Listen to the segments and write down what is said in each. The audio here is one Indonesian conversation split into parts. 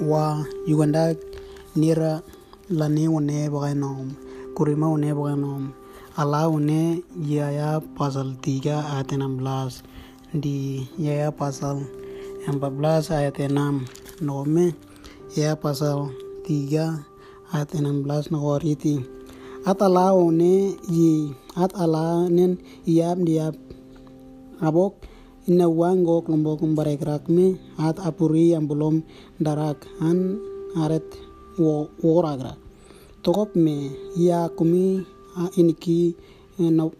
wa Uganda nira lani une baganom kurima une baganom ala une yaya pasal 3 ayat 16 di yaya pasal 14 ayat 6 nome yaya pasal 3 ayat 16 nagoriti at ala une yi at ala nen iyab diab abok ina wangok lombok barekrak me at apuri yang belum darak an aret wo woragra. Tokop me ya kumi iniki no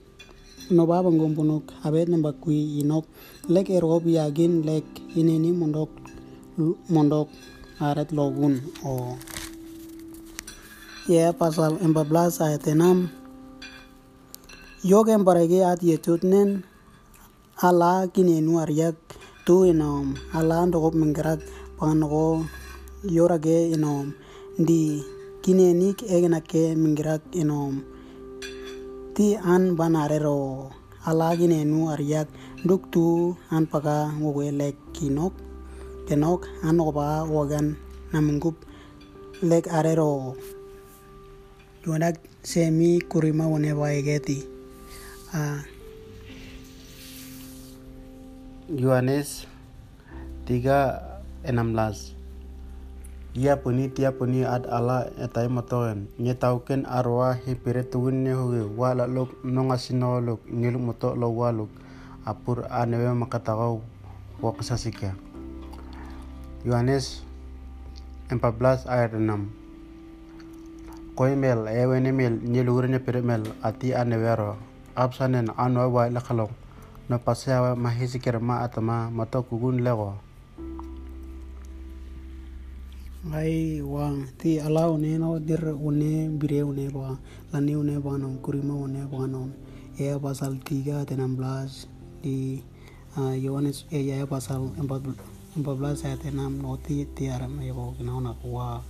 no baba ngomponok abet namba kui inok. Lek erop yagin lek inini mondok mondok aret logun o. Ya pasal 14 ayat 6 Yoga yang baragi at yetut nen ala kini nu ariak tu inom ala ndokop menggerak panganogo yorage inom di kini nik egena ke menggerak inom ti an banarero. Ala kini nu ariak duk tu an paga wowe lek kinok. Kenok an oba wagan namengkup lek arero. Juanak semi kurima wane waegeti ah Yohanes 3:16 Ia puni tia puni ad ala etai motoen nye tauken arwa hipire tuwin ne huge. Wala lok nonga sinolok ngiluk moto lo waluk apur anewe makatagau wa kesasika Yohanes 14 ayat 6 Koy mel ewe ne mel. Nyelurnya pire mel. Ati anewero absanen anwa wa lakalong no paseawa mahisi kerma atama mato kugun lego ai wang ti ala une no dir une bire une ba lani une ba no kurima une ba no e pasal 3 ayat 16 di Yohanes e ya pasal 14 ayat 6 noti tiara me ko na na wa